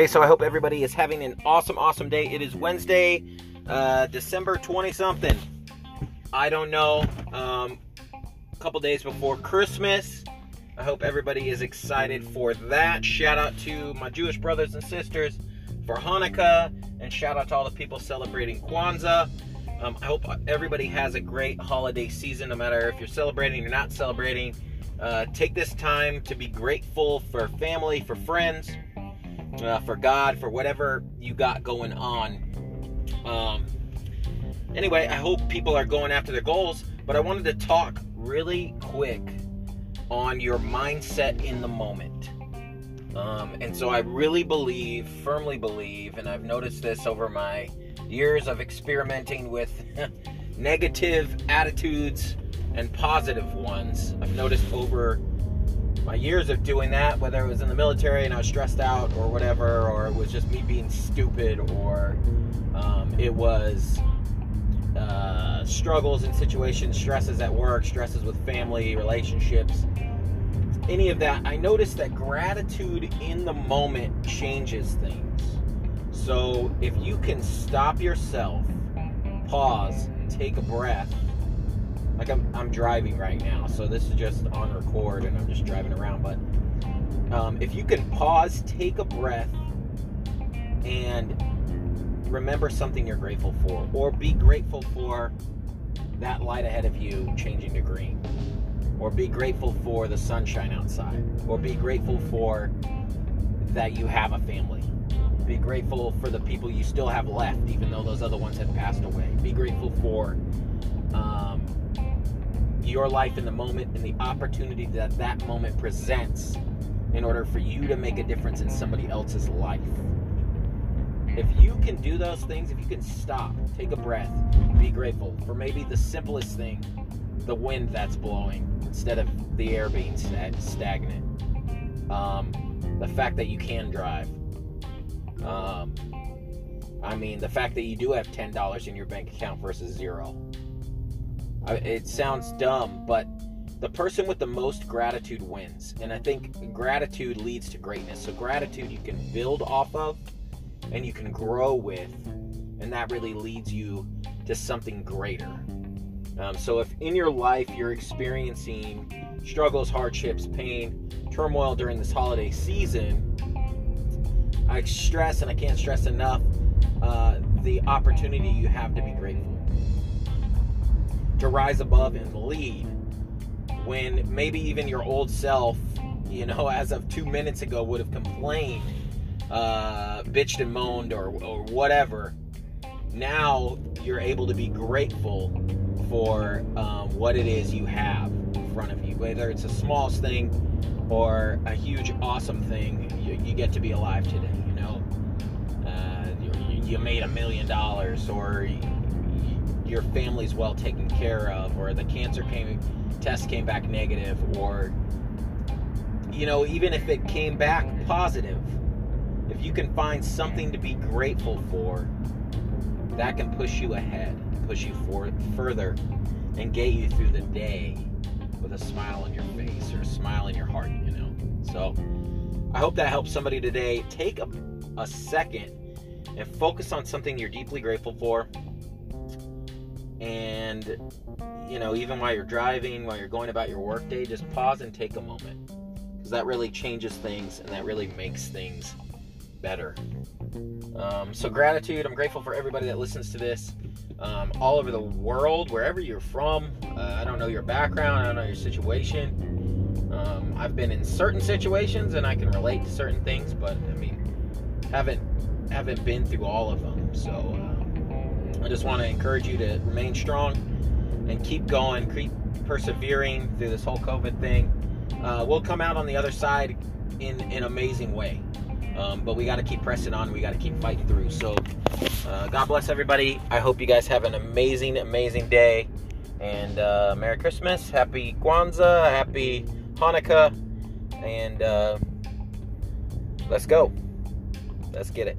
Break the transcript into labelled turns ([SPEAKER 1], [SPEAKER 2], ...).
[SPEAKER 1] Hey, so I hope everybody is having an awesome, awesome day. It is Wednesday, uh, December 20 something. I don't know. Um, a couple days before Christmas. I hope everybody is excited for that. Shout out to my Jewish brothers and sisters for Hanukkah, and shout out to all the people celebrating Kwanzaa. Um, I hope everybody has a great holiday season, no matter if you're celebrating or not celebrating. Uh, take this time to be grateful for family, for friends, uh, for God, for whatever you got going on. Um, anyway, I hope people are going after their goals, but I wanted to talk really quick on your mindset in the moment. Um, and so I really believe, firmly believe, and I've noticed this over my years of experimenting with negative attitudes and positive ones. I've noticed over my years of doing that, whether it was in the military and I was stressed out or whatever, or it was just me being stupid, or um, it was uh, struggles in situations, stresses at work, stresses with family, relationships, any of that, I noticed that gratitude in the moment changes things. So if you can stop yourself, pause, take a breath, like I'm, I'm driving right now, so this is just on record and I'm just driving around. But um, if you can pause, take a breath, and remember something you're grateful for, or be grateful for that light ahead of you changing to green, or be grateful for the sunshine outside, or be grateful for that you have a family. Be grateful for the people you still have left, even though those other ones have passed away. Be grateful for your life in the moment and the opportunity that that moment presents in order for you to make a difference in somebody else's life. If you can do those things, if you can stop, take a breath, be grateful for maybe the simplest thing, the wind that's blowing instead of the air being stagnant. Um, the fact that you can drive. Um, I mean, the fact that you do have $10 in your bank account versus zero it sounds dumb, but the person with the most gratitude wins. And I think gratitude leads to greatness. So, gratitude you can build off of and you can grow with, and that really leads you to something greater. Um, so, if in your life you're experiencing struggles, hardships, pain, turmoil during this holiday season, I stress and I can't stress enough uh, the opportunity you have to be grateful to rise above and lead when maybe even your old self, you know, as of two minutes ago would have complained, uh, bitched and moaned, or, or whatever. Now you're able to be grateful for um, what it is you have in front of you, whether it's a smallest thing or a huge, awesome thing. You, you get to be alive today, you know. Uh, you, you made a million dollars, or your family's well taken care of, or the cancer came test came back negative, or you know, even if it came back positive, if you can find something to be grateful for, that can push you ahead, push you forward further, and get you through the day with a smile on your face or a smile in your heart, you know. So I hope that helps somebody today. Take a, a second and focus on something you're deeply grateful for and you know even while you're driving while you're going about your workday just pause and take a moment. Because that really changes things and that really makes things better. Um, so gratitude i'm grateful for everybody that listens to this um, all over the world wherever you're from. Uh, i don't know your background i don't know your situation. Um, i've been in certain situations and i can relate to certain things but i mean haven't haven't been through all of them. So uh, I just want to encourage you to remain strong and keep going, keep persevering through this whole COVID thing. Uh, we'll come out on the other side in an amazing way. Um, but we got to keep pressing on. We got to keep fighting through. So, uh, God bless everybody. I hope you guys have an amazing, amazing day. And uh, Merry Christmas, Happy Kwanzaa, Happy Hanukkah, and uh, let's go. Let's get it.